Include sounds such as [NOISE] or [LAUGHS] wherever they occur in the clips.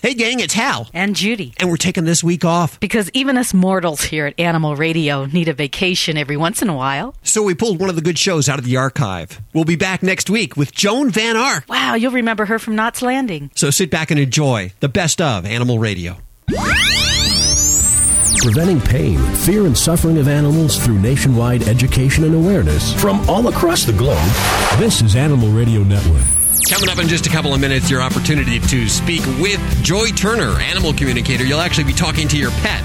Hey, gang, it's Hal. And Judy. And we're taking this week off. Because even us mortals here at Animal Radio need a vacation every once in a while. So we pulled one of the good shows out of the archive. We'll be back next week with Joan Van Ark. Wow, you'll remember her from Knots Landing. So sit back and enjoy the best of Animal Radio. Preventing pain, fear, and suffering of animals through nationwide education and awareness from all across the globe. This is Animal Radio Network. Coming up in just a couple of minutes, your opportunity to speak with Joy Turner, animal communicator. You'll actually be talking to your pet.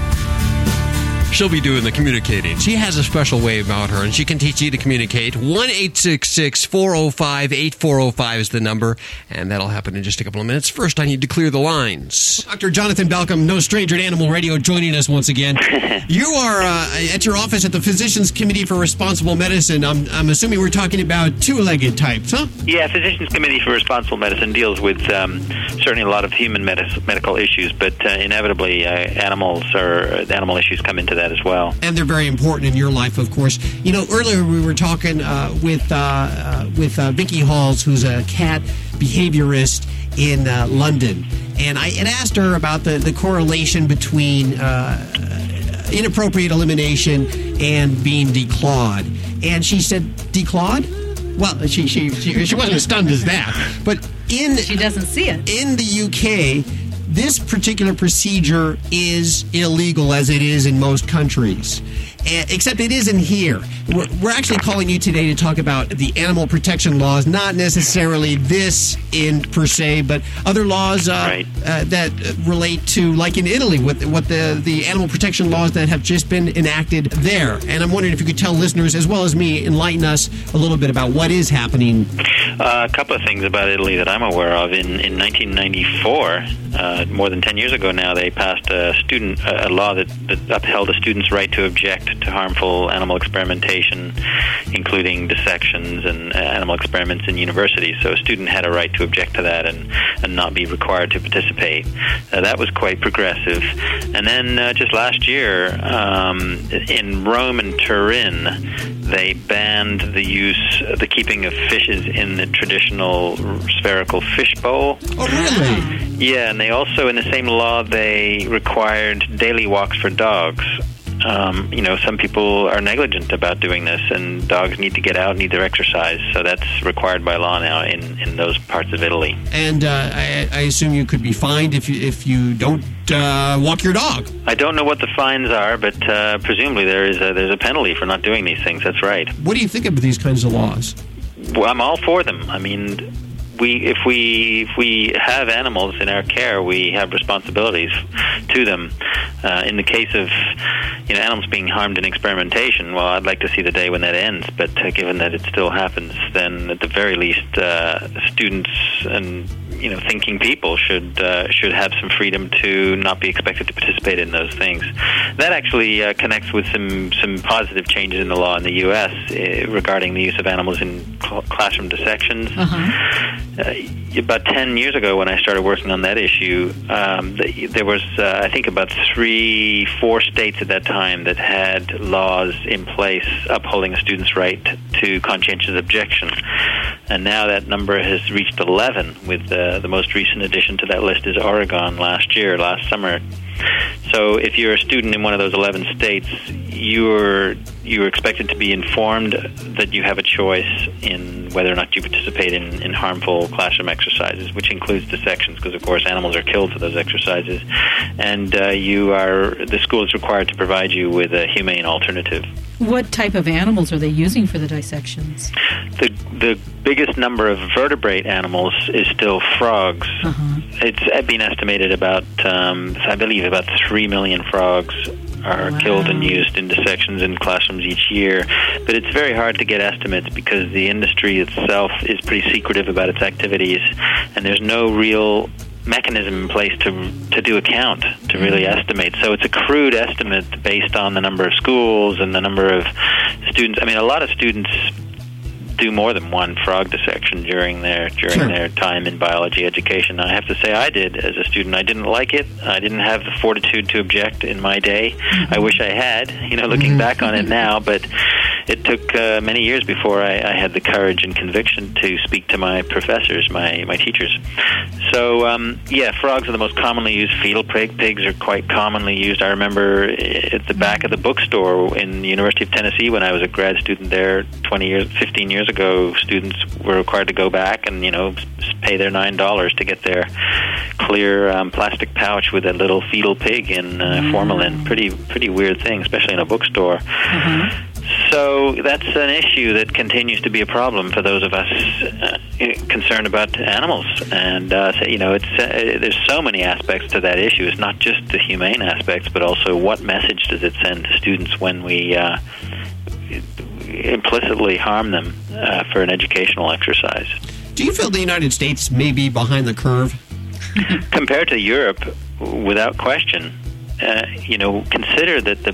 She'll be doing the communicating. She has a special way about her, and she can teach you to communicate. 1 405 8405 is the number, and that'll happen in just a couple of minutes. First, I need to clear the lines. Dr. Jonathan Balcombe, no stranger to Animal Radio, joining us once again. [LAUGHS] you are uh, at your office at the Physicians Committee for Responsible Medicine. I'm, I'm assuming we're talking about two legged types, huh? Yeah, Physicians Committee for Responsible Medicine deals with um, certainly a lot of human medis- medical issues, but uh, inevitably uh, animals or animal issues come into that as well. And they're very important in your life, of course. You know, earlier we were talking uh, with uh, uh, with uh, Vicky Halls, who's a cat behaviorist in uh, London, and I had asked her about the, the correlation between uh, inappropriate elimination and being declawed, and she said declawed. Well, she she she, she wasn't as stunned as that, but in she doesn't see it in the UK this particular procedure is illegal as it is in most countries. Except it isn't here. We're, we're, actually calling you today to talk about the animal protection laws, not necessarily this in per se, but other laws uh, right. uh, that relate to, like in Italy, with what the the animal protection laws that have just been enacted there. And I'm wondering if you could tell listeners, as well as me, enlighten us a little bit about what is happening. Uh, a couple of things about Italy that I'm aware of. In in 1994, uh, more than 10 years ago now, they passed a student a law that, that upheld a student's right to object to harmful animal experimentation, including dissections and animal experiments in universities. So a student had a right to object to that and, and not be required to participate. Uh, that was quite progressive. And then uh, just last year, um, in Rome and Turin, they banned the use, the keeping of fishes in the traditional spherical fish bowl. Oh, really? Yeah, and they also, in the same law, they required daily walks for dogs um, you know, some people are negligent about doing this, and dogs need to get out, and need their exercise. So that's required by law now in, in those parts of Italy. And uh, I, I, assume you could be fined if you, if you don't uh, walk your dog. I don't know what the fines are, but uh, presumably there is a, there's a penalty for not doing these things. That's right. What do you think of these kinds of laws? Well, I'm all for them. I mean, we if we if we have animals in our care, we have responsibilities to them. Uh, in the case of you know animals being harmed in experimentation, well, I'd like to see the day when that ends. But uh, given that it still happens, then at the very least, uh, students and you know thinking people should uh, should have some freedom to not be expected to participate in those things. That actually uh, connects with some some positive changes in the law in the U.S. Uh, regarding the use of animals in cl- classroom dissections. Uh-huh. Uh, about 10 years ago when I started working on that issue, um, there was, uh, I think, about three, four states at that time that had laws in place upholding a student's right to conscientious objection. And now that number has reached 11, with uh, the most recent addition to that list is Oregon last year, last summer. So if you're a student in one of those 11 states, you're you're expected to be informed that you have a choice in whether or not you participate in, in harmful classroom exercises, which includes dissections, because of course animals are killed for those exercises, and uh, you are the school is required to provide you with a humane alternative. What type of animals are they using for the dissections? The the biggest number of vertebrate animals is still frogs. Uh-huh. It's been estimated about, um, I believe, about three million frogs are wow. killed and used in dissections in classrooms each year. But it's very hard to get estimates because the industry itself is pretty secretive about its activities, and there's no real mechanism in place to to do a count to really mm-hmm. estimate. So it's a crude estimate based on the number of schools and the number of students. I mean, a lot of students do more than one frog dissection during their during sure. their time in biology education. I have to say, I did as a student. I didn't like it. I didn't have the fortitude to object in my day. Mm-hmm. I wish I had. You know, looking mm-hmm. back on it [LAUGHS] now, but it took uh, many years before I, I had the courage and conviction to speak to my professors, my my teachers. So um, yeah, frogs are the most commonly used. Fetal pig, pigs are quite commonly used. I remember at the back of the bookstore in the University of Tennessee when I was a grad student there 20 years, 15 years ago. Students were required to go back and you know pay their nine dollars to get their clear um, plastic pouch with a little fetal pig in uh, mm. formalin. Pretty pretty weird thing, especially in a bookstore. Mm-hmm. So that's an issue that continues to be a problem for those of us uh, concerned about animals. And uh, so, you know, it's uh, there's so many aspects to that issue. It's not just the humane aspects, but also what message does it send to students when we uh, implicitly harm them uh, for an educational exercise. Do you feel the United States may be behind the curve? [LAUGHS] Compared to Europe, without question. Uh, you know, consider that the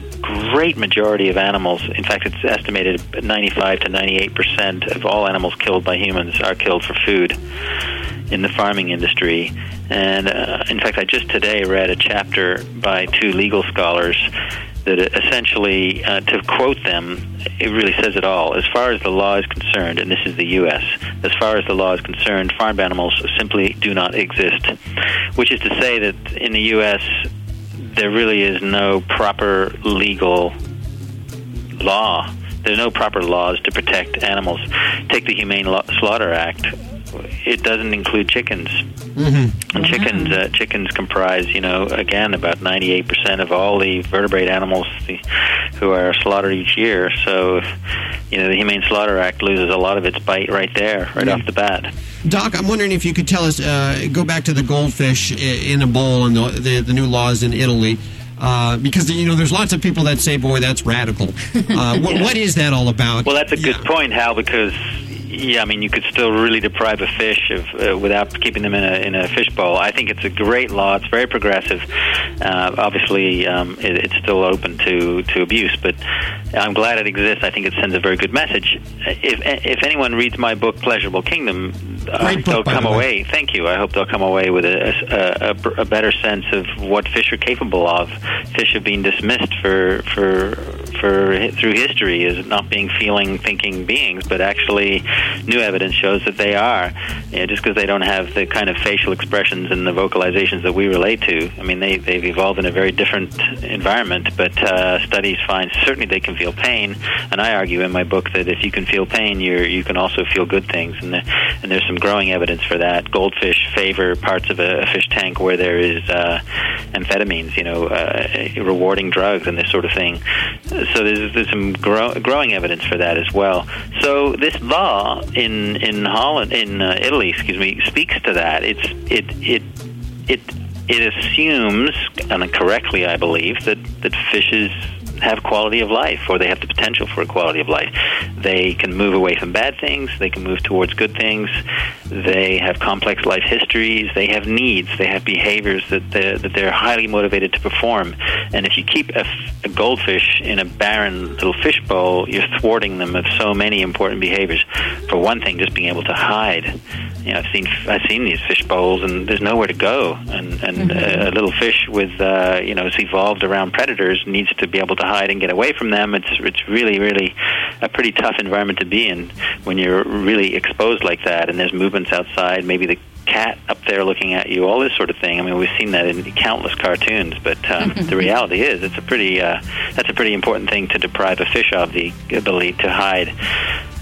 great majority of animals, in fact, it's estimated 95 to 98 percent of all animals killed by humans are killed for food in the farming industry. And uh, in fact, I just today read a chapter by two legal scholars that essentially, uh, to quote them, it really says it all. As far as the law is concerned, and this is the U.S., as far as the law is concerned, farmed animals simply do not exist. Which is to say that in the U.S., there really is no proper legal law. There's no proper laws to protect animals. Take the Humane Slaughter Act it doesn't include chickens. Mm-hmm. And chickens, uh, chickens comprise, you know, again about 98% of all the vertebrate animals who are slaughtered each year. So, you know, the Humane Slaughter Act loses a lot of its bite right there, right off the bat. Doc, I'm wondering if you could tell us, uh, go back to the goldfish in a bowl and the, the, the new laws in Italy. Uh, because you know there's lots of people that say, "Boy, that's radical." Uh, [LAUGHS] what, what is that all about? Well, that's a good yeah. point, Hal, because yeah, I mean, you could still really deprive a fish of uh, without keeping them in a in a fish bowl. I think it's a great law. It's very progressive. Uh, obviously, um, it, it's still open to to abuse, but I'm glad it exists. I think it sends a very good message. If if anyone reads my book, Pleasurable Kingdom, uh, book, they'll come the away. Thank you. I hope they'll come away with a, a, a better sense of what fish are capable of. Fish have been dismissed for for for through history is not being feeling, thinking beings, but actually new evidence shows that they are. You know, just because they don't have the kind of facial expressions and the vocalizations that we relate to. I mean, they, they've evolved in a very different environment, but uh, studies find certainly they can feel pain. And I argue in my book that if you can feel pain, you you can also feel good things. And, the, and there's some growing evidence for that. Goldfish favor parts of a, a fish tank where there is uh, amphetamines, you know, uh, rewarding drugs and this sort of thing. So there's, there's some grow, growing evidence for that as well. So this law in in Holland, in uh, Italy, excuse me, speaks to that. It's it it it it assumes, and correctly, I believe, that that fishes have quality of life or they have the potential for a quality of life. They can move away from bad things, they can move towards good things. They have complex life histories, they have needs, they have behaviors that they're, that they're highly motivated to perform. And if you keep a, a goldfish in a barren little fish bowl, you're thwarting them of so many important behaviors. For one thing, just being able to hide. You know, I've seen I've seen these fish bowls, and there's nowhere to go. And and mm-hmm. a little fish with uh, you know, it's evolved around predators needs to be able to hide and get away from them. It's it's really really a pretty tough environment to be in when you're really exposed like that, and there's movements outside. Maybe the cat up there looking at you, all this sort of thing. I mean, we've seen that in countless cartoons, but um, [LAUGHS] the reality is, it's a pretty uh, that's a pretty important thing to deprive a fish of the ability to hide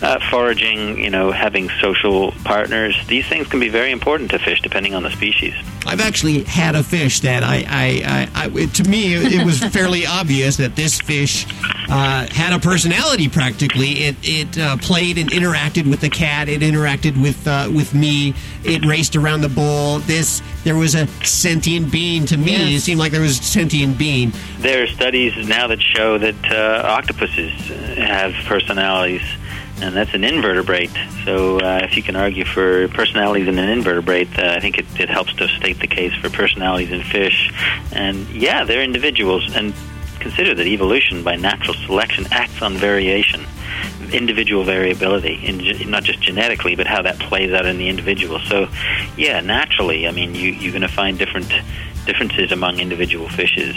uh, foraging, you know, having social partners. These things can be very important to fish, depending on the species. I've actually had a fish that I, I, I, I to me, it was fairly [LAUGHS] obvious that this fish uh, had a personality. Practically, it it uh, played and interacted with the cat. It interacted with uh, with me. It raced around the bowl. This there was a sentient being to me. Yes. It seemed like there was a sentient being. There are studies now that show that uh, octopuses have personalities and that's an invertebrate. So uh, if you can argue for personalities in an invertebrate, uh, I think it, it helps to state the case for personalities in fish. And yeah, they're individuals. And consider that evolution by natural selection acts on variation, individual variability, in, not just genetically, but how that plays out in the individual. So yeah, naturally, I mean, you, you're going to find different differences among individual fishes.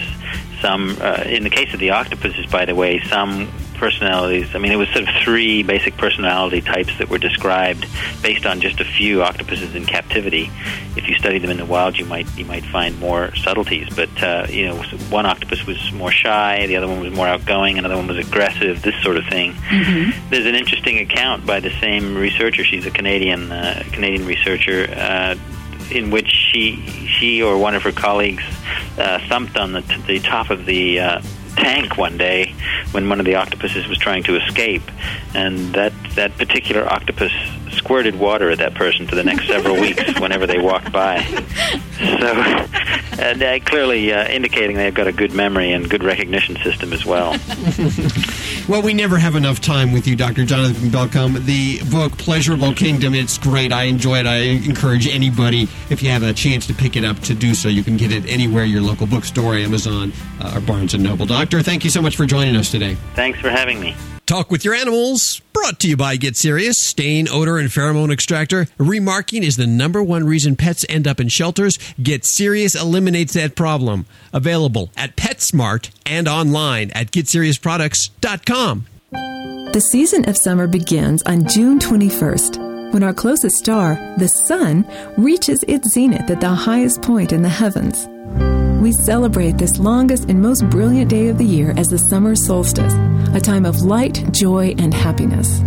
Some, uh, in the case of the octopuses, by the way, some personalities. I mean, it was sort of three basic personality types that were described based on just a few octopuses in captivity. If you study them in the wild, you might you might find more subtleties. But uh, you know, one octopus was more shy, the other one was more outgoing, another one was aggressive. This sort of thing. Mm-hmm. There's an interesting account by the same researcher. She's a Canadian uh, Canadian researcher. Uh, in which she she or one of her colleagues uh, thumped on the, t- the top of the uh, tank one day when one of the octopuses was trying to escape, and that that particular octopus squirted water at that person for the next several [LAUGHS] weeks whenever they walked by. So, and uh, clearly uh, indicating they've got a good memory and good recognition system as well. [LAUGHS] well, we never have enough time with you, Dr. Jonathan Balcombe. The book Pleasurable Kingdom, it's great. I enjoy it. I encourage anybody, if you have a chance to pick it up, to do so. You can get it anywhere, your local bookstore, Amazon, uh, or Barnes & Noble. Doctor, thank you so much for joining us today. Thanks for having me. Talk with your animals. Brought to you by Get Serious, stain, odor, and pheromone extractor. Remarking is the number one reason pets end up in shelters. Get Serious eliminates that problem. Available at PetSmart and online at GetSeriousProducts.com. The season of summer begins on June 21st, when our closest star, the Sun, reaches its zenith at the highest point in the heavens. We celebrate this longest and most brilliant day of the year as the summer solstice, a time of light, joy, and happiness.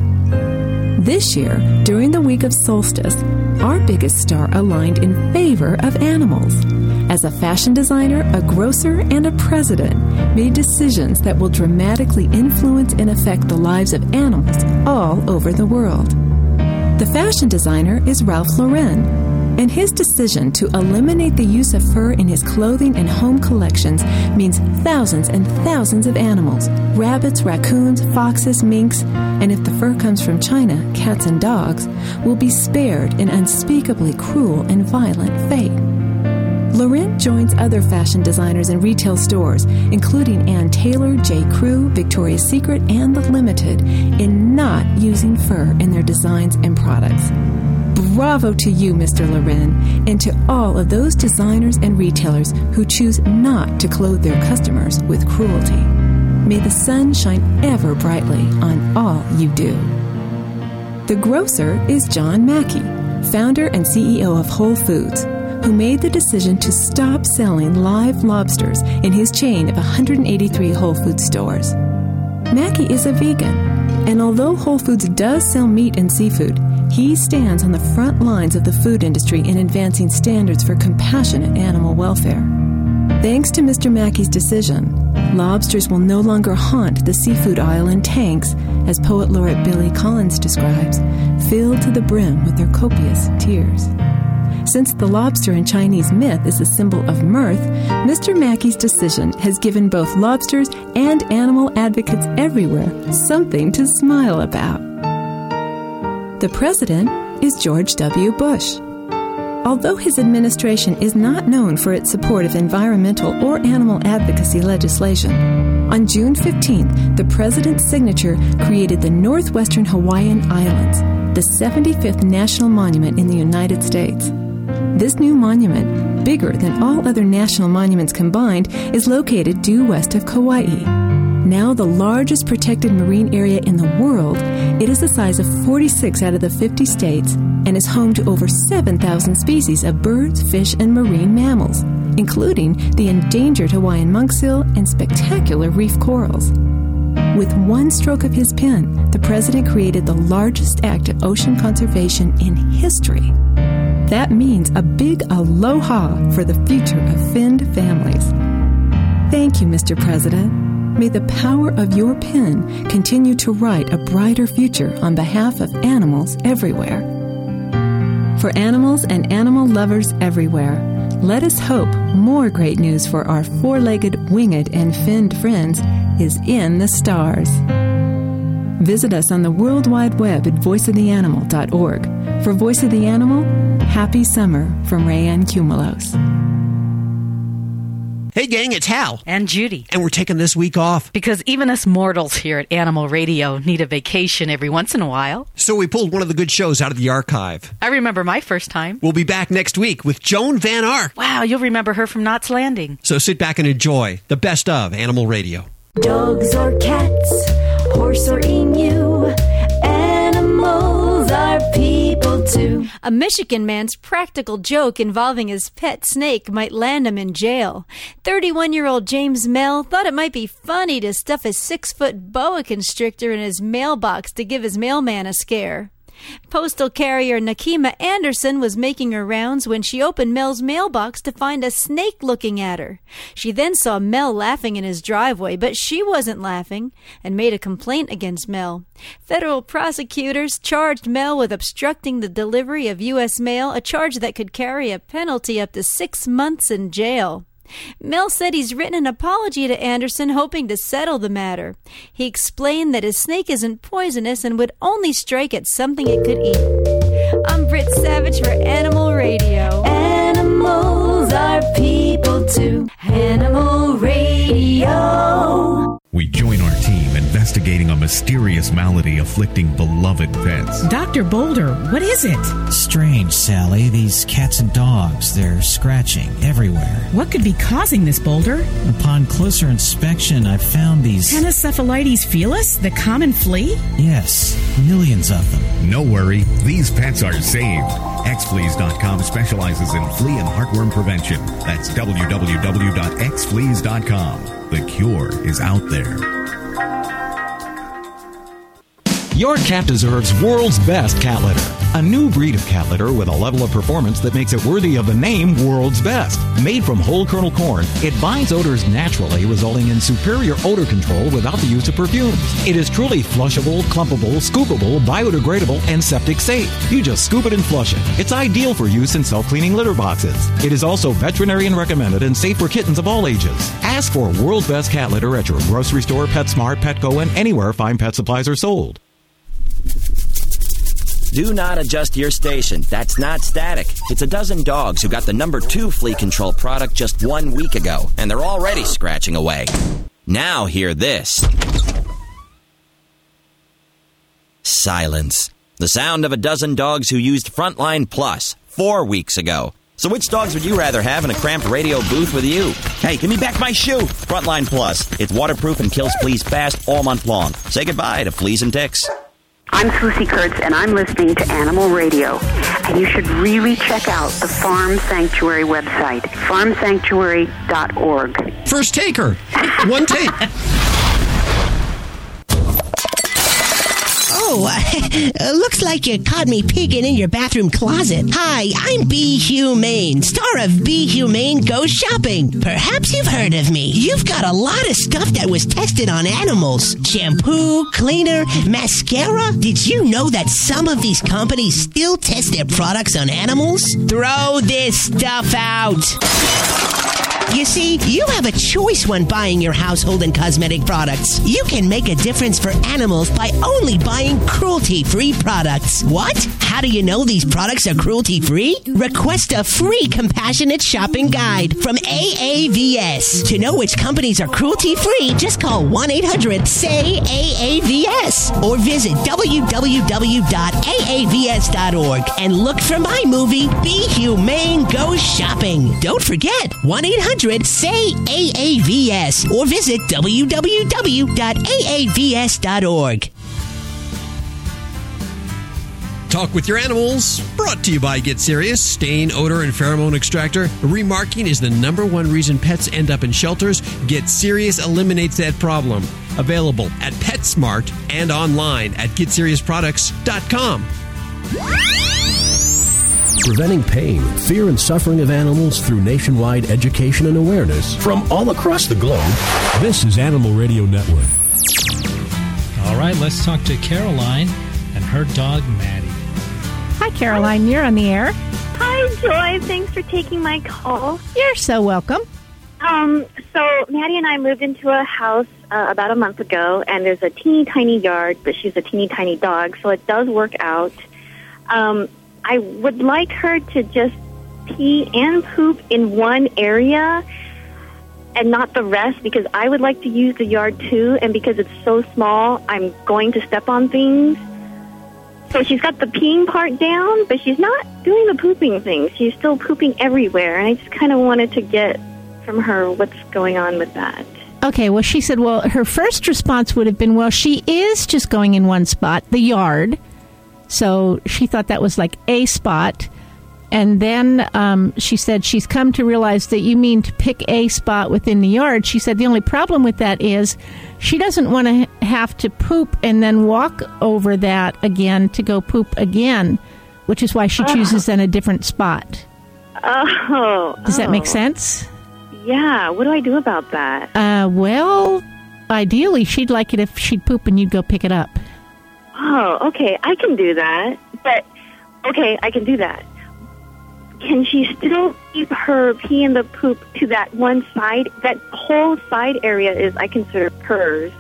This year, during the week of solstice, our biggest star aligned in favor of animals. As a fashion designer, a grocer, and a president, made decisions that will dramatically influence and affect the lives of animals all over the world. The fashion designer is Ralph Lauren, and his decision to eliminate the use of fur in his clothing and home collections means thousands and thousands of animals rabbits, raccoons, foxes, minks, and if the fur comes from China, cats and dogs will be spared an unspeakably cruel and violent fate. Lauren joins other fashion designers and retail stores, including Ann Taylor, J. Crew, Victoria's Secret, and The Limited, in not using fur in their designs and products. Bravo to you, Mr. Lauren, and to all of those designers and retailers who choose not to clothe their customers with cruelty. May the sun shine ever brightly on all you do. The grocer is John Mackey, founder and CEO of Whole Foods, who made the decision to stop selling live lobsters in his chain of 183 Whole Foods stores. Mackey is a vegan, and although Whole Foods does sell meat and seafood, he stands on the front lines of the food industry in advancing standards for compassionate animal welfare. Thanks to Mr. Mackey's decision, lobsters will no longer haunt the seafood aisle in tanks, as poet laureate Billy Collins describes, filled to the brim with their copious tears. Since the lobster in Chinese myth is a symbol of mirth, Mr. Mackey's decision has given both lobsters and animal advocates everywhere something to smile about. The president is George W. Bush. Although his administration is not known for its support of environmental or animal advocacy legislation, on June 15th, the president's signature created the Northwestern Hawaiian Islands, the 75th national monument in the United States. This new monument, bigger than all other national monuments combined, is located due west of Kauai. Now the largest protected marine area in the world, it is the size of 46 out of the 50 states and is home to over 7,000 species of birds, fish, and marine mammals, including the endangered Hawaiian monk seal and spectacular reef corals. With one stroke of his pen, the president created the largest act of ocean conservation in history. That means a big aloha for the future of finned families. Thank you, Mr. President. May the power of your pen continue to write a brighter future on behalf of animals everywhere. For animals and animal lovers everywhere, let us hope more great news for our four legged, winged, and finned friends is in the stars. Visit us on the World Wide Web at voiceoftheanimal.org. For Voice of the Animal, happy summer from Rae Ann Kumelos. Hey, gang, it's Hal. And Judy. And we're taking this week off. Because even us mortals here at Animal Radio need a vacation every once in a while. So we pulled one of the good shows out of the archive. I remember my first time. We'll be back next week with Joan Van Ark. Wow, you'll remember her from Knots Landing. So sit back and enjoy the best of Animal Radio. Dogs or cats horse or emu. Animals are people too. A Michigan man's practical joke involving his pet snake might land him in jail. 31 year old James Mell thought it might be funny to stuff a six foot boa constrictor in his mailbox to give his mailman a scare. Postal carrier Nakima Anderson was making her rounds when she opened Mel's mailbox to find a snake looking at her. She then saw Mel laughing in his driveway, but she wasn't laughing and made a complaint against Mel. Federal prosecutors charged Mel with obstructing the delivery of U.S. mail, a charge that could carry a penalty up to six months in jail. Mel said he's written an apology to Anderson, hoping to settle the matter. He explained that his snake isn't poisonous and would only strike at something it could eat. I'm Britt Savage for afflicting beloved pets. Dr. Boulder, what is it? Strange, Sally. These cats and dogs, they're scratching everywhere. What could be causing this, Boulder? Upon closer inspection, I found these. Ctenocephalides felis, the common flea? Yes, millions of them. No worry, these pets are saved. Xfleas.com specializes in flea and heartworm prevention. That's www.xfleas.com. The cure is out there. Your cat deserves world's best cat litter. A new breed of cat litter with a level of performance that makes it worthy of the name World's Best. Made from whole kernel corn, it binds odors naturally, resulting in superior odor control without the use of perfumes. It is truly flushable, clumpable, scoopable, biodegradable, and septic safe. You just scoop it and flush it. It's ideal for use in self-cleaning litter boxes. It is also veterinarian recommended and safe for kittens of all ages. Ask for World's Best cat litter at your grocery store, PetSmart, Petco, and anywhere fine pet supplies are sold. Do not adjust your station. That's not static. It's a dozen dogs who got the number two flea control product just one week ago, and they're already scratching away. Now hear this silence. The sound of a dozen dogs who used Frontline Plus four weeks ago. So, which dogs would you rather have in a cramped radio booth with you? Hey, give me back my shoe! Frontline Plus. It's waterproof and kills fleas fast all month long. Say goodbye to fleas and ticks. I'm Swoosie Kurtz, and I'm listening to Animal Radio. And you should really check out the Farm Sanctuary website, farmsanctuary.org. First taker. One take. [LAUGHS] Oh, [LAUGHS] uh, looks like you caught me peeking in your bathroom closet. Hi, I'm Be Humane, star of Be Humane Go Shopping. Perhaps you've heard of me. You've got a lot of stuff that was tested on animals shampoo, cleaner, mascara. Did you know that some of these companies still test their products on animals? Throw this stuff out. You see, you have a choice when buying your household and cosmetic products. You can make a difference for animals by only buying cruelty free products. What? How do you know these products are cruelty free? Request a free compassionate shopping guide from AAVS. To know which companies are cruelty free, just call 1 800 SAY AAVS or visit www.aavs.org and look for my movie, Be Humane Go Shopping. Don't forget 1 800 say AAVS or visit www.aavs.org. Talk with your animals. Brought to you by Get Serious. Stain, odor, and pheromone extractor. Remarking is the number one reason pets end up in shelters. Get Serious eliminates that problem. Available at PetSmart and online at GetSeriousProducts.com. Preventing pain, fear, and suffering of animals through nationwide education and awareness from all across the globe. This is Animal Radio Network. All right, let's talk to Caroline and her dog, Maddie. Hi, Caroline. You're on the air. Hi, Joy. Thanks for taking my call. You're so welcome. Um, so Maddie and I moved into a house uh, about a month ago, and there's a teeny tiny yard, but she's a teeny tiny dog, so it does work out. Um, I would like her to just pee and poop in one area and not the rest because I would like to use the yard too, and because it's so small, I'm going to step on things. So she's got the peeing part down, but she's not doing the pooping thing. She's still pooping everywhere, and I just kind of wanted to get from her what's going on with that. Okay, well, she said, well, her first response would have been, well, she is just going in one spot, the yard. So she thought that was like a spot. And then um, she said she's come to realize that you mean to pick a spot within the yard. She said the only problem with that is she doesn't want to have to poop and then walk over that again to go poop again, which is why she chooses then a different spot. Oh. Does that make oh. sense? Yeah. What do I do about that? Uh, well, ideally, she'd like it if she'd poop and you'd go pick it up. Oh, okay. I can do that. But okay, I can do that. Can she still keep her pee and the poop to that one side? That whole side area is, I consider, hers.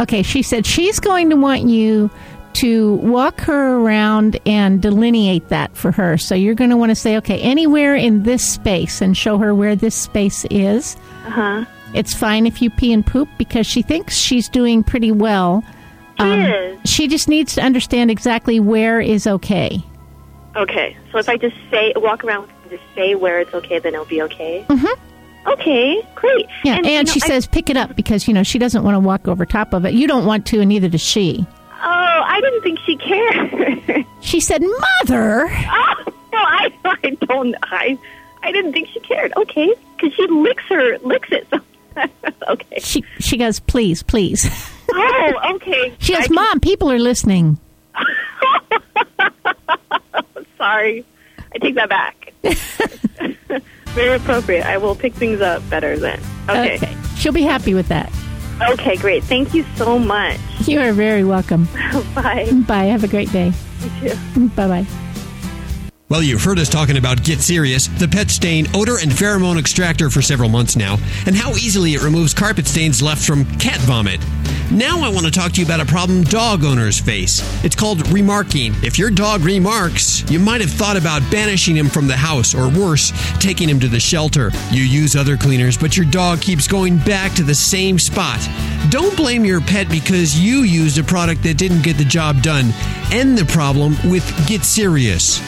Okay, she said she's going to want you to walk her around and delineate that for her. So you're going to want to say, okay, anywhere in this space and show her where this space is. Uh huh. It's fine if you pee and poop because she thinks she's doing pretty well. She is. She just needs to understand exactly where is okay. Okay. So if I just say, walk around and just say where it's okay, then it'll be okay. Mm-hmm. Okay, great. Yeah, and, you know, she I- says pick it up because you know she doesn't want to walk over top of it. You don't want to, and neither does she. Oh, I didn't think she cared. [LAUGHS] She said, "Mother." oh, no, I, [LAUGHS] I don't. I, I didn't think she cared. Okay, because she licks her, licks it. So, [LAUGHS] okay. She she goes, "Please, please." Oh, [LAUGHS] okay. She goes, I can- "Mom, people are listening." [LAUGHS] Sorry, I take that back. Very appropriate. I will pick things up better then. Okay. She'll be happy with that. Okay, great. Thank you so much. You are very welcome. Bye. Bye. Have a great day. You too. Bye bye. Well, you've heard us talking about Get Serious, the pet stain odor and pheromone extractor for several months now, and how easily it removes carpet stains left from cat vomit. Now I want to talk to you about a problem dog owners face. It's called remarking. If your dog remarks, you might have thought about banishing him from the house, or worse, taking him to the shelter. You use other cleaners, but your dog keeps going back to the same spot. Don't blame your pet because you used a product that didn't get the job done. End the problem with Get Serious.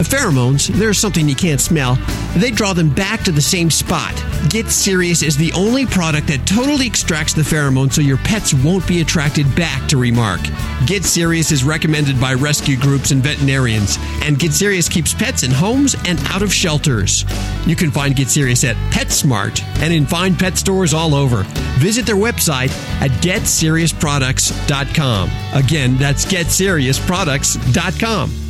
Pheromones, they're something you can't smell. They draw them back to the same spot. Get Serious is the only product that totally extracts the pheromone so your pets won't be attracted back to Remark. Get Serious is recommended by rescue groups and veterinarians, and Get Serious keeps pets in homes and out of shelters. You can find Get Serious at PetSmart and in fine pet stores all over. Visit their website at GetSeriousProducts.com. Again, that's GetSeriousProducts.com.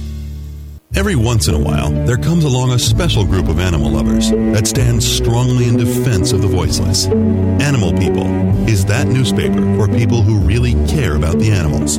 Every once in a while, there comes along a special group of animal lovers that stands strongly in defense of the voiceless. Animal People is that newspaper for people who really care about the animals.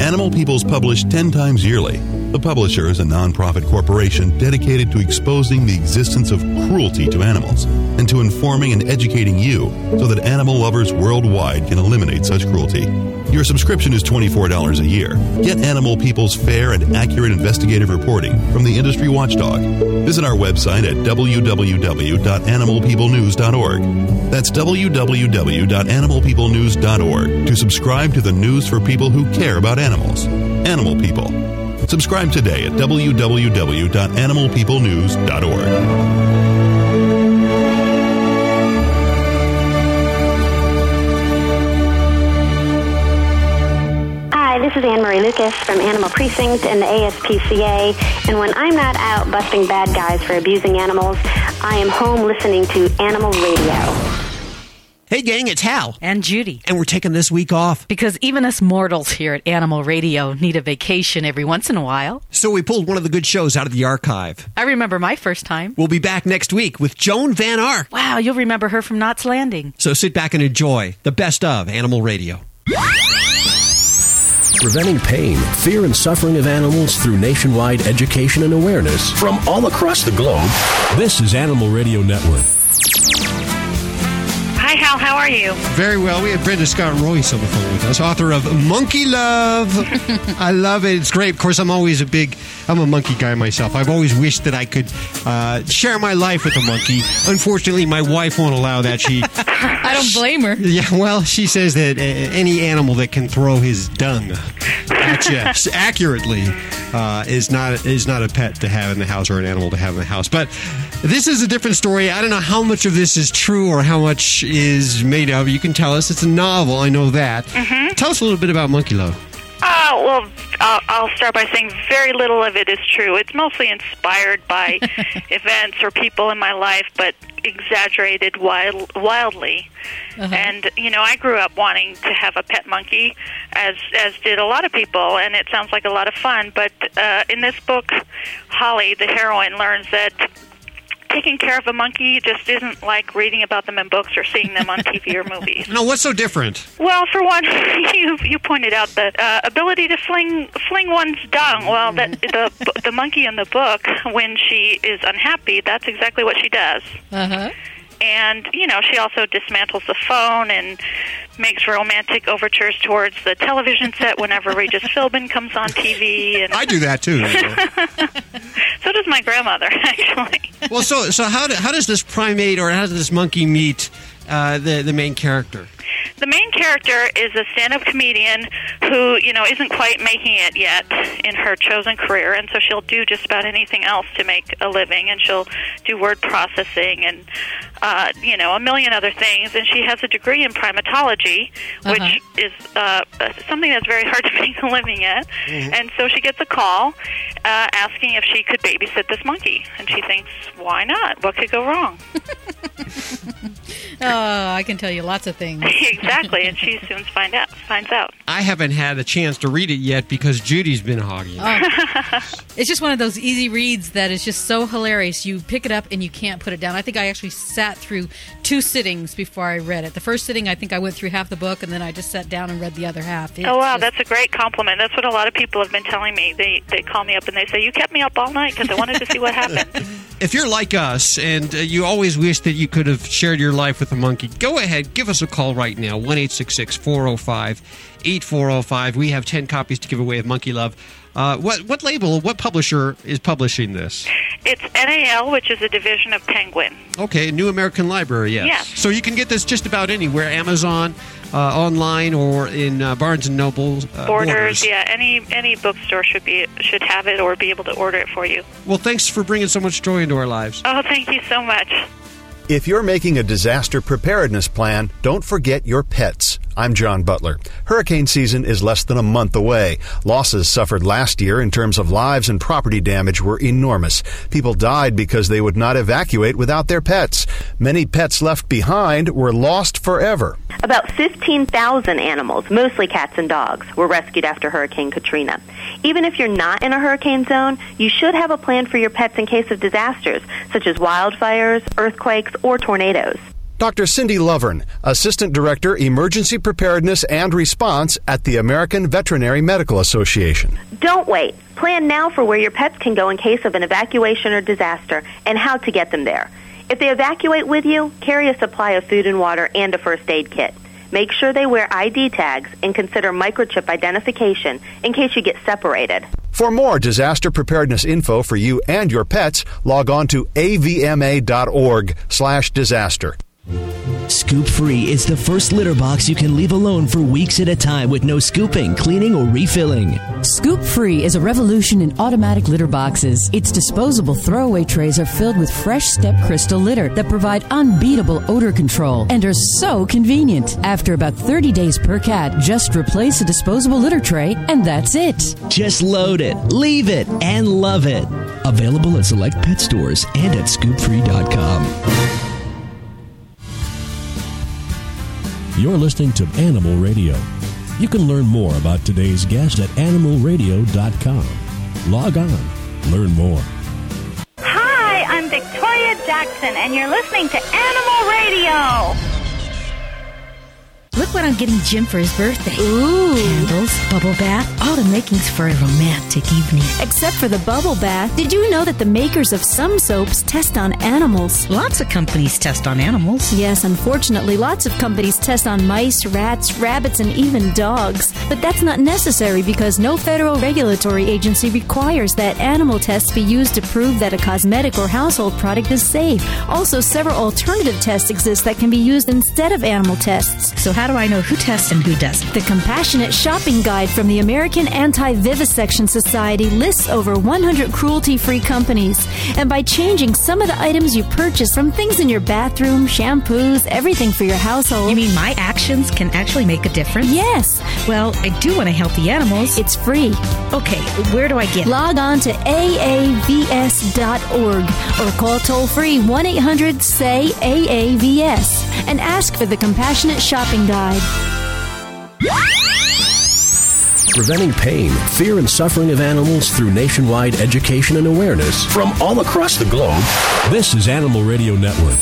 Animal People's published 10 times yearly. The publisher is a nonprofit corporation dedicated to exposing the existence of cruelty to animals and to informing and educating you so that animal lovers worldwide can eliminate such cruelty. Your subscription is $24 a year. Get Animal People's fair and accurate investigative reporting from the industry watchdog. Visit our website at www.animalpeoplenews.org. That's www.animalpeoplenews.org to subscribe to the news for people who care about animals. Animal People. Subscribe today at www.animalpeoplenews.org. Hi, this is Annemarie Lucas from Animal Precinct and the ASPCA. And when I'm not out busting bad guys for abusing animals, I am home listening to Animal Radio. Hey, gang, it's Hal. And Judy. And we're taking this week off. Because even us mortals here at Animal Radio need a vacation every once in a while. So we pulled one of the good shows out of the archive. I remember my first time. We'll be back next week with Joan Van Ark. Wow, you'll remember her from Knots Landing. So sit back and enjoy the best of Animal Radio. Preventing pain, fear, and suffering of animals through nationwide education and awareness from all across the globe. This is Animal Radio Network. Hi, Hal. How are you? Very well. We have Brenda Scott Royce on the phone with us, author of Monkey Love. [LAUGHS] I love it. It's great. Of course, I'm always a big, I'm a monkey guy myself. I've always wished that I could uh, share my life with a monkey. Unfortunately, my wife won't allow that. She, [LAUGHS] I don't blame her. yeah, well, she says that uh, any animal that can throw his dung at you [LAUGHS] accurately uh, is not is not a pet to have in the house or an animal to have in the house. But This is a different story. I don't know how much of this is true or how much is made up. You can tell us. It's a novel. I know that. Mhm. Tell us a little bit about Monkey Love. Uh, well, I'll, I'll start by saying very little of it is true. It's mostly inspired by [LAUGHS] events or people in my life, but exaggerated wild, wildly. And you know, I grew up wanting to have a pet monkey, as as did a lot of people, and it sounds like a lot of fun. But uh, in this book, Holly, the heroine, learns that taking care of a monkey just isn't like reading about them in books or seeing them on [LAUGHS] TV or movies. No, what's so different? Well, for one, [LAUGHS] you you pointed out the uh, ability to fling fling one's dung. Well, that the the monkey in the book, when she is unhappy, that's exactly what she does. Uh huh. And you know, she also dismantles the phone and makes romantic overtures towards the television set whenever Regis [LAUGHS] Philbin comes on TV. And I do that too. Does my grandmother, [LAUGHS] actually. well, so so how do, how does this primate or how does this monkey meet uh, the the main character? The main character is a stand-up comedian who, you know, isn't quite making it yet in her chosen career, and so she'll do just about anything else to make a living, and she'll do word processing and, uh, you know, a million other things. And she has a degree in primatology, which Uh-huh. is uh, something that's very hard [LAUGHS] to make a living at. Mhm. And so she gets a call uh, asking if she could babysit this monkey, and she thinks, why not? What could go wrong? [LAUGHS] [LAUGHS] Oh, I can tell you lots of things. [LAUGHS] exactly, and she soon find out finds out. I haven't had a chance to read it yet because Judy's been hogging. it. Oh. it's just one of those easy reads that is just so hilarious. You pick it up and you can't put it down. I think I actually sat through two sittings before I read it. The first sitting, I think I went through half the book, and then I just sat down and read the other half. It's oh wow, just- that's a great compliment. That's what a lot of people have been telling me. They they call me up and they say, "You kept me up all night because I wanted to see what happened." [LAUGHS] If you're like us and uh, you always wish that you could have shared your life with a monkey, go ahead, give us a call right now 1 405 8405. We have 10 copies to give away of Monkey Love. Uh, what, what label, what publisher is publishing this? it's NAL, which is a division of Penguin. Okay, New American Library, yes. Yes. So you can get this just about anywhere Amazon, uh, online, or in uh, Barnes and Noble. Uh, Borders, yeah, any any bookstore should be should have it or be able to order it for you. Well, thanks for bringing so much joy into our lives. Oh, thank you so much. If you're making a disaster preparedness plan, don't forget your pets. I'm John Butler. Hurricane season is less than a month away. Losses suffered last year in terms of lives and property damage were enormous. People died because they would not evacuate without their pets. Many pets left behind were lost forever. About 15,000 animals, mostly cats and dogs, were rescued after Hurricane Katrina. Even if you're not in a hurricane zone, you should have a plan for your pets in case of disasters, such as wildfires, earthquakes, or tornadoes. Dr. Cindy Lovern, Assistant Director, Emergency Preparedness and Response at the American Veterinary Medical Association. Don't wait. Plan now for where your pets can go in case of an evacuation or disaster and how to get them there. If they evacuate with you, carry a supply of food and water and a first aid kit. Make sure they wear ID tags and consider microchip identification in case you get separated. For more disaster preparedness info for you and your pets, log on to avma.org/disaster. Scoop Free is the first litter box you can leave alone for weeks at a time with no scooping, cleaning, or refilling. Scoop Free is a revolution in automatic litter boxes. Its disposable throwaway trays are filled with fresh step crystal litter that provide unbeatable odor control and are so convenient. After about 30 days per cat, just replace a disposable litter tray and that's it. Just load it, leave it, and love it. Available at select pet stores and at scoopfree.com. You're listening to Animal Radio. You can learn more about today's guest at animalradio.com. Log on, learn more. Hi, I'm Victoria Jackson, and you're listening to Animal Radio. Look what I'm getting Jim for his birthday. Ooh. Candles, bubble bath, all the makings for a romantic evening. Except for the bubble bath. Did you know that the makers of some soaps test on animals? Lots of companies test on animals. Yes, unfortunately, lots of companies test on mice, rats, rabbits, and even dogs. But that's not necessary because no federal regulatory agency requires that animal tests be used to prove that a cosmetic or household product is safe. Also, several alternative tests exist that can be used instead of animal tests. So how do do I know who tests and who doesn't? The Compassionate Shopping Guide from the American Anti Vivisection Society lists over 100 cruelty free companies. And by changing some of the items you purchase from things in your bathroom, shampoos, everything for your household. You mean my actions can actually make a difference? Yes. Well, I do want to help the animals. It's free. Okay, where do I get it? Log on to aavs.org or call toll free 1 800 SAY AAVS and ask for the Compassionate Shopping Guide. Preventing pain, fear, and suffering of animals through nationwide education and awareness from all across the globe. This is Animal Radio Network.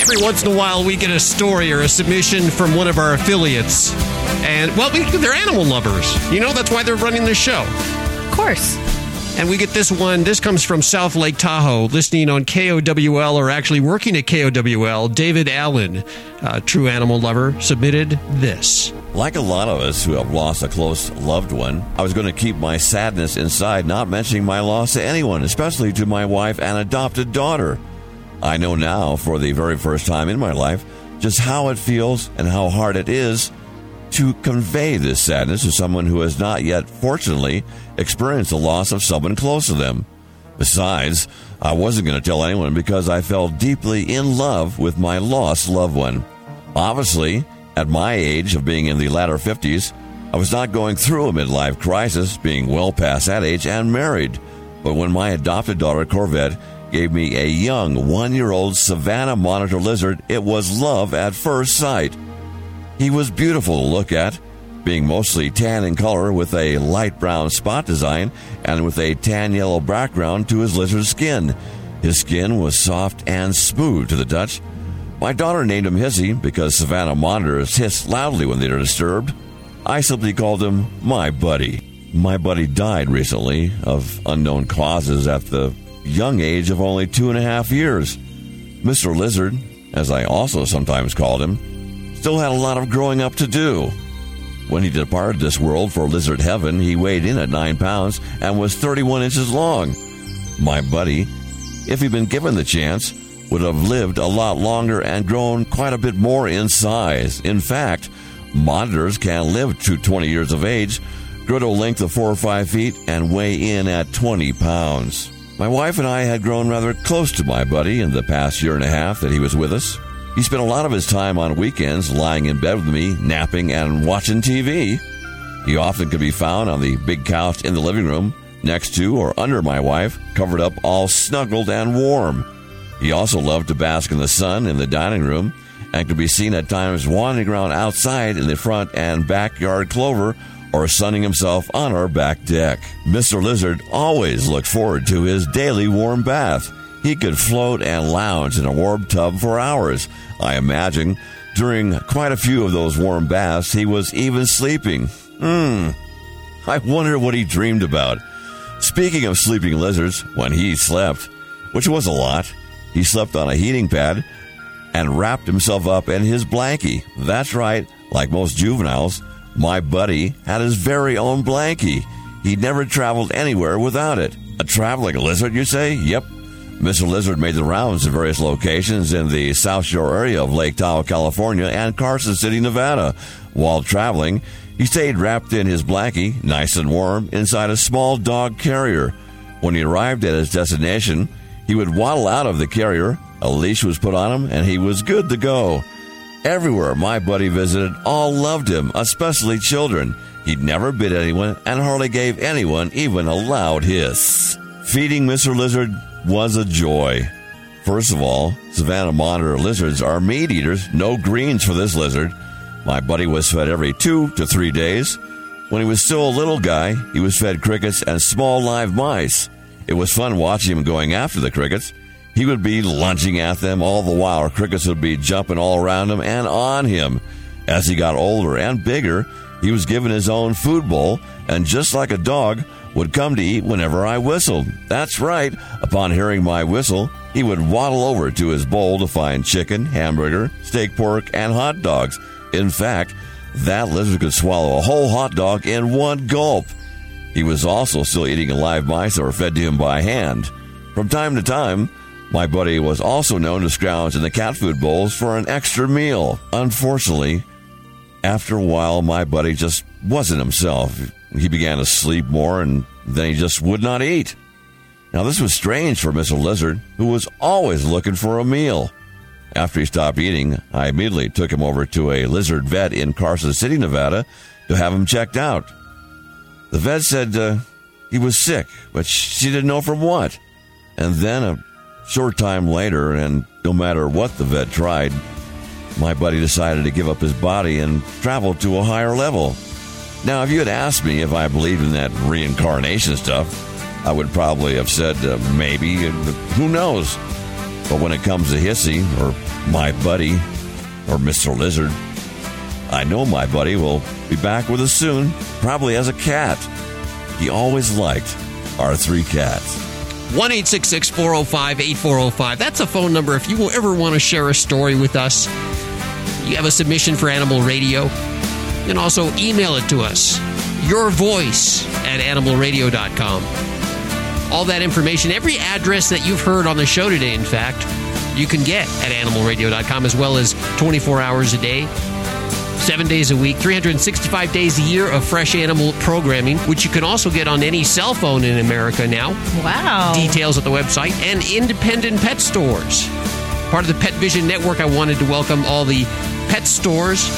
Every once in a while, we get a story or a submission from one of our affiliates. And, well, we, they're animal lovers. You know, that's why they're running the show. Of course. And we get this one. This comes from South Lake Tahoe, listening on KOWL or actually working at KOWL. David Allen, a true animal lover, submitted this. Like a lot of us who have lost a close loved one, I was going to keep my sadness inside, not mentioning my loss to anyone, especially to my wife and adopted daughter. I know now, for the very first time in my life, just how it feels and how hard it is to convey this sadness to someone who has not yet, fortunately, experienced the loss of someone close to them. Besides, I wasn't going to tell anyone because I fell deeply in love with my lost loved one. Obviously, at my age of being in the latter 50s, I was not going through a midlife crisis, being well past that age and married. But when my adopted daughter, Corvette, gave me a young one year old Savannah monitor lizard, it was love at first sight. He was beautiful to look at, being mostly tan in color with a light brown spot design and with a tan yellow background to his lizard skin. His skin was soft and smooth to the touch. My daughter named him Hissy because Savannah monitors hiss loudly when they are disturbed. I simply called him my buddy. My buddy died recently of unknown causes at the young age of only two and a half years. Mr. Lizard, as I also sometimes called him, still had a lot of growing up to do. When he departed this world for lizard heaven, he weighed in at 9 pounds and was 31 inches long. My buddy, if he'd been given the chance, would have lived a lot longer and grown quite a bit more in size. In fact, monitors can live to 20 years of age, grow to a length of 4 or 5 feet, and weigh in at 20 pounds. My wife and I had grown rather close to my buddy in the past year and a half that he was with us. He spent a lot of his time on weekends lying in bed with me, napping and watching TV. He often could be found on the big couch in the living room, next to or under my wife, covered up all snuggled and warm. He also loved to bask in the sun in the dining room and could be seen at times wandering around outside in the front and backyard clover or sunning himself on our back deck. Mr. Lizard always looked forward to his daily warm bath. He could float and lounge in a warm tub for hours. I imagine during quite a few of those warm baths, he was even sleeping. Hmm. I wonder what he dreamed about. Speaking of sleeping lizards, when he slept, which was a lot, he slept on a heating pad and wrapped himself up in his blankie. That's right, like most juveniles, my buddy had his very own blankie. He never traveled anywhere without it. A traveling lizard, you say? Yep. Mr. Lizard made the rounds in various locations in the South Shore area of Lake Tahoe, California, and Carson City, Nevada. While traveling, he stayed wrapped in his blankie, nice and warm, inside a small dog carrier. When he arrived at his destination, he would waddle out of the carrier, a leash was put on him, and he was good to go. Everywhere my buddy visited, all loved him, especially children. He'd never bit anyone and hardly gave anyone even a loud hiss. Feeding Mr. Lizard was a joy. First of all, Savannah monitor lizards are meat eaters, no greens for this lizard. My buddy was fed every two to three days. When he was still a little guy, he was fed crickets and small live mice. It was fun watching him going after the crickets. He would be lunging at them all the while. Crickets would be jumping all around him and on him. As he got older and bigger, he was given his own food bowl, and just like a dog, would come to eat whenever I whistled. That's right. Upon hearing my whistle, he would waddle over to his bowl to find chicken, hamburger, steak pork, and hot dogs. In fact, that lizard could swallow a whole hot dog in one gulp. He was also still eating live mice that were fed to him by hand. From time to time, my buddy was also known to scrounge in the cat food bowls for an extra meal. Unfortunately, After a while, my buddy just wasn't himself. He began to sleep more and then he just would not eat. Now, this was strange for Mr. Lizard, who was always looking for a meal. After he stopped eating, I immediately took him over to a lizard vet in Carson City, Nevada, to have him checked out. The vet said uh, he was sick, but she didn't know from what. And then a short time later, and no matter what the vet tried, my buddy decided to give up his body and travel to a higher level. Now, if you had asked me if I believed in that reincarnation stuff, I would probably have said uh, maybe, who knows? But when it comes to Hissy, or my buddy, or Mr. Lizard, I know my buddy will be back with us soon, probably as a cat. He always liked our three cats. 1 405 8405. That's a phone number if you will ever want to share a story with us. You have a submission for Animal Radio. And also email it to us. Your voice at animalradio.com. All that information, every address that you've heard on the show today, in fact, you can get at animalradio.com as well as 24 hours a day, seven days a week, 365 days a year of fresh animal programming, which you can also get on any cell phone in America now. Wow. Details at the website and independent pet stores. Part of the Pet Vision Network, I wanted to welcome all the pet stores,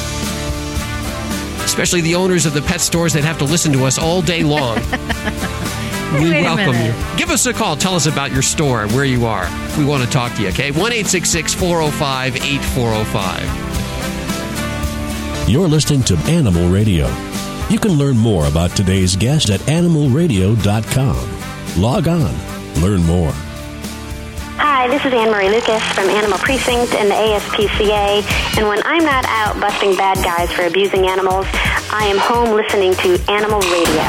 especially the owners of the pet stores that have to listen to us all day long. [LAUGHS] we Wait welcome you. Give us a call. Tell us about your store, where you are. We want to talk to you, okay? 1 405 8405. You're listening to Animal Radio. You can learn more about today's guest at animalradio.com. Log on, learn more. Hi, this is Annemarie Lucas from Animal Precinct and the ASPCA. And when I'm not out busting bad guys for abusing animals, I am home listening to Animal Radio.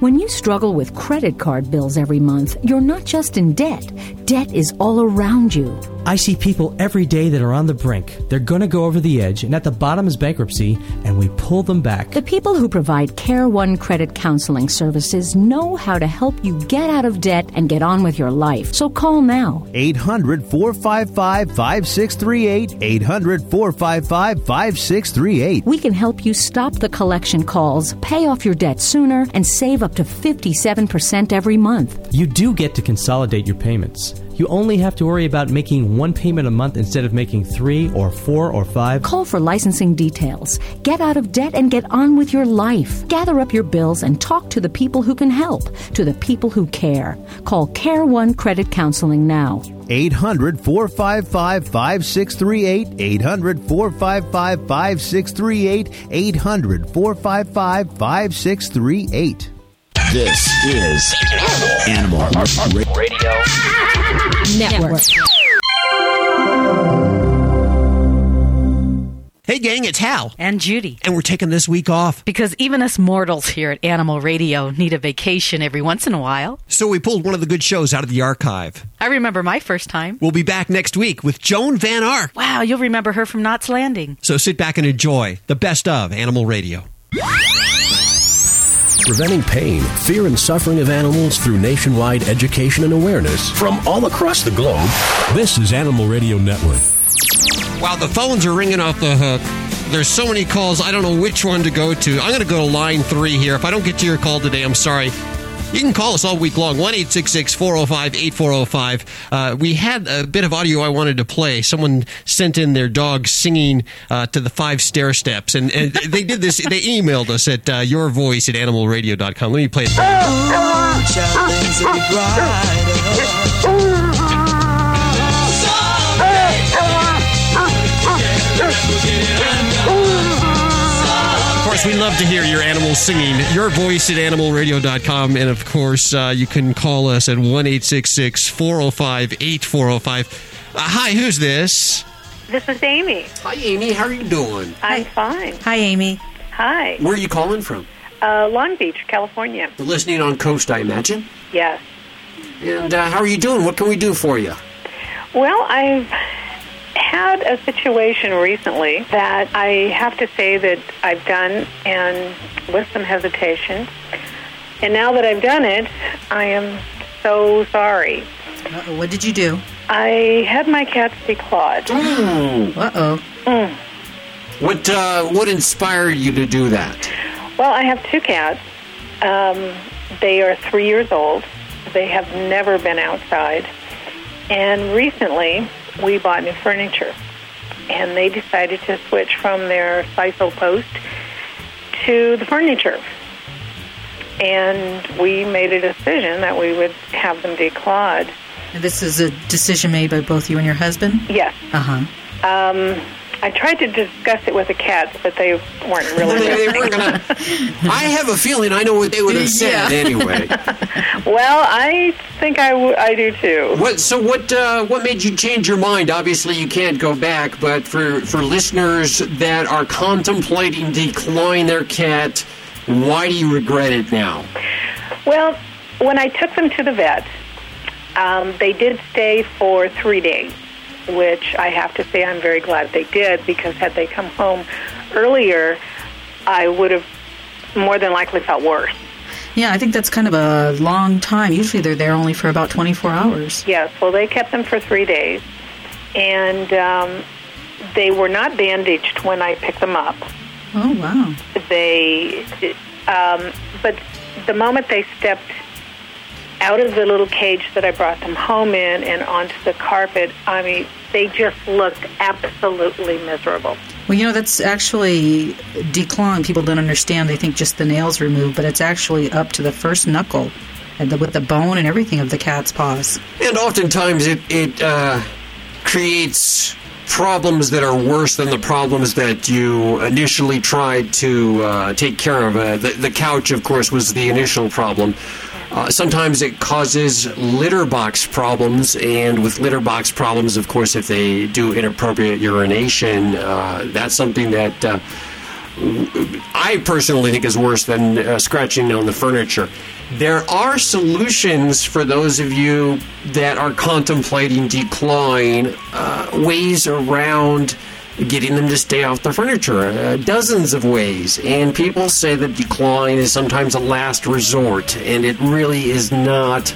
When you struggle with credit card bills every month, you're not just in debt. Debt is all around you. I see people every day that are on the brink. They're going to go over the edge, and at the bottom is bankruptcy, and we pull them back. The people who provide CareOne credit counseling services know how to help you get out of debt and get on with your life. So call now. 800 455 5638. 800 455 5638. We can help you stop the collection calls, pay off your debt sooner, and save up to 57% every month. You do get to consolidate your payments. You only have to worry about making one payment a month instead of making three or four or five. Call for licensing details. Get out of debt and get on with your life. Gather up your bills and talk to the people who can help, to the people who care. Call CareOne Credit Counseling now. 800 455 5638. 800 455 5638. 800 455 5638. This is Animal Radio Network. Hey, gang, it's Hal. And Judy. And we're taking this week off. Because even us mortals here at Animal Radio need a vacation every once in a while. So we pulled one of the good shows out of the archive. I remember my first time. We'll be back next week with Joan Van Ark. Wow, you'll remember her from Knots Landing. So sit back and enjoy the best of Animal Radio. Preventing pain, fear, and suffering of animals through nationwide education and awareness from all across the globe. This is Animal Radio Network. Wow, the phones are ringing off the hook. There's so many calls, I don't know which one to go to. I'm going to go to line three here. If I don't get to your call today, I'm sorry. You can call us all week long, 1 405 8405. Uh, we had a bit of audio I wanted to play. Someone sent in their dog singing uh, to the Five Stairsteps, and, and [LAUGHS] they did this. They emailed us at uh, your voice at animalradio.com. Let me play it. Course, we love to hear your animals singing. Your voice at animalradio.com. And of course, uh, you can call us at 1 405 8405. Uh, Hi, who's this? This is Amy. Hi, Amy. How are you doing? I'm fine. Hi, Amy. Hi. Where are you calling from? Uh, Long Beach, California. You're listening on Coast, I imagine. Yes. And uh, how are you doing? What can we do for you? Well, I've had a situation recently that I have to say that I've done and with some hesitation. And now that I've done it, I am so sorry. Uh-oh, what did you do? I had my cats declawed. Uh oh. Mm. What uh, what inspired you to do that? Well, I have two cats. Um, they are three years old. They have never been outside. And recently, we bought new furniture. And they decided to switch from their sisal post to the furniture. And we made a decision that we would have them declawed. This is a decision made by both you and your husband? Yes. Uh huh. Um, I tried to discuss it with the cats, but they weren't really. They- they weren't gonna- [LAUGHS] I have a feeling I know what they would have said Yeah. anyway. [LAUGHS] well, I think I, w- I do too. What? So what? Uh, what made you change your mind? Obviously, you can't go back. But for for listeners that are contemplating declawing their cat, why do you regret it now? Well, when I took them to the vet, um, they did stay for three days, which I have to say I'm very glad they did because had they come home earlier, I would have more than likely felt worse. Yeah, I think that's kind of a long time. Usually they're there only for about 24 hours. Yes, well, they kept them for three days, and um, they were not bandaged when I picked them up. Oh, wow. They, um, but the moment they stepped out of the little cage that I brought them home in and onto the carpet, I mean, they just looked absolutely miserable. Well, you know, that's actually declawing. People don't understand. They think just the nails removed, but it's actually up to the first knuckle and the, with the bone and everything of the cat's paws. And oftentimes it it uh, creates problems that are worse than the problems that you initially tried to uh, take care of. Uh, the, the couch, of course, was the initial problem. Uh, sometimes it causes litter box problems, and with litter box problems, of course, if they do inappropriate urination, uh, that's something that uh, I personally think is worse than uh, scratching on the furniture. There are solutions for those of you that are contemplating declawing, uh, ways around getting them to stay off the furniture. Uh, dozens of ways. And people say that decline is sometimes a last resort, and it really is not.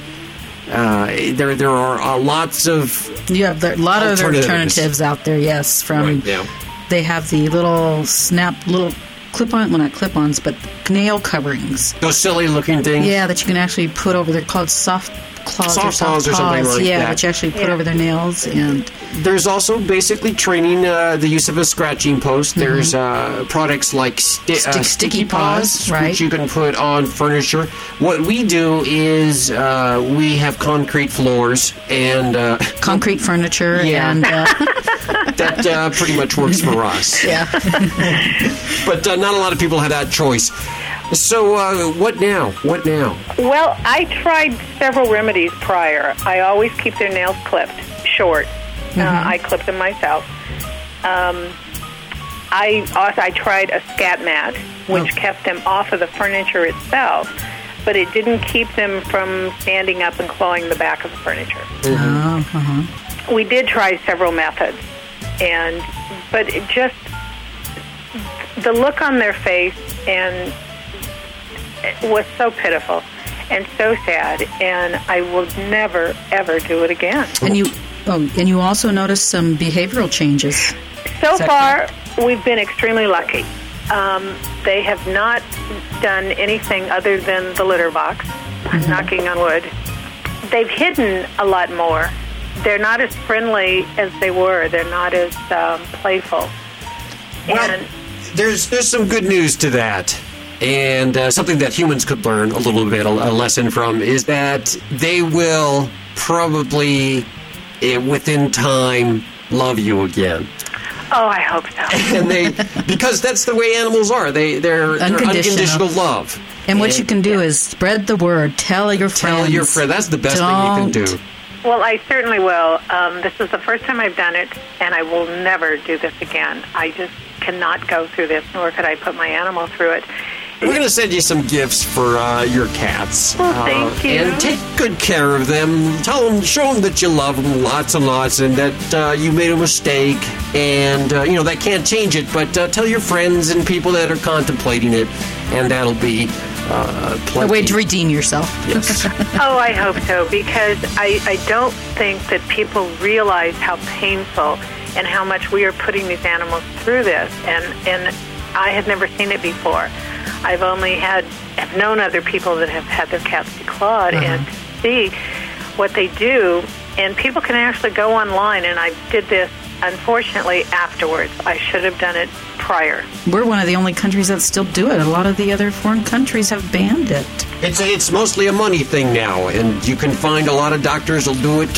Uh, there, there are uh, lots of You have a lot of Alternatives. alternatives out there, yes. From yeah. They have the little snap, little clip on, well, not clip ons, but nail coverings. those silly looking things. Yeah, that you can actually put over. They're called soft claws or Soft soft claws or something paws. like yeah, that. that you actually put over their nails and There's also basically training uh, the use of a scratching post. Mm-hmm. There's uh, products like sti- uh, Stick- sticky sticky paws, paws, right. which you can put on furniture. What we do is uh, we have concrete floors and uh, [LAUGHS] concrete furniture Yeah. and uh, [LAUGHS] that uh, pretty much works for us. [LAUGHS] yeah. But uh, not a lot of people have that choice. So uh, what now? What now? Well, I tried several remedies prior. I always keep their nails clipped short. Uh, I clip them myself. Um, I also I tried a scat mat, which kept them off of the furniture itself, but it didn't keep them from standing up and clawing the back of the furniture. Oh, uh-huh. We did try several methods, and but it just the look on their face and it was so pitiful and so sad, and I will never ever do it again. And you, oh, and you also noticed some behavioral changes. So Is that far, we've been extremely lucky. Um, they have not done anything other than the litter box, Mm-hmm. knocking on wood. They've hidden a lot more. They're not as friendly as they were. They're not as um, playful. and There's there's some good news to that, and uh, something that humans could learn a little bit, a, a lesson from, is that they will probably, eh, within time, love you again. oh, I hope so. [LAUGHS] and they because that's the way animals are. They they're, they're Unconditional. unconditional love. And what you can do is spread the word. Tell your friends. Tell your friend. That's the best thing you can do. Well, I certainly will. Um, this is the first time I've done it, and I will never do this again. I just cannot go through this, nor could I put my animal through it. We're going to send you some gifts for uh, your cats. Well, thank Uh, you. And take good care of them. Tell them, show them that you love them lots and lots, and that uh, you made a mistake. And uh, you know that can't change it, but uh, tell your friends and people that are contemplating it, and that'll be uh, A way to redeem yourself. Yes. [LAUGHS] oh, I hope so because I, I don't think that people realize how painful and how much we are putting these animals through this. And and I had never seen it before. I've only had have known other people that have had their cats declawed Uh-huh. and see what they do. And people can actually go online, and I did this unfortunately afterwards. I should have done it prior. We're one of the only countries that still do it. A lot of the other foreign countries have banned it. It's it's mostly a money thing now, and you can find a lot of doctors will do it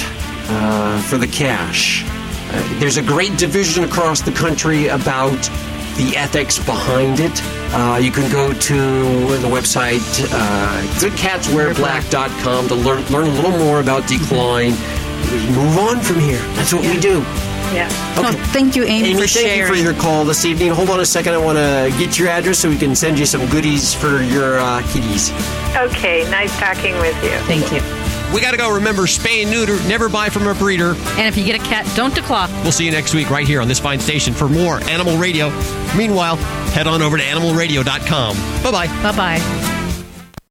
uh, for the cash. Uh, there's a great division across the country about the ethics behind it. Uh, you can go to the website uh, goodcatswearblack.com to learn learn a little more about decline. Move on from here. That's what we do. Yeah. No, thank you, Amy, Amy, for thank sharing. you for your call this evening. Hold on a second. I want to get your address so we can send you some goodies for your uh, kitties. Okay, nice talking with you. Thank you. We got to go. Remember, spay and neuter. Never buy from a breeder. And if you get a cat, don't declaw. We'll see you next week right here on this fine station for more Animal Radio. Meanwhile, head on over to animalradio.com. Bye bye. Bye bye.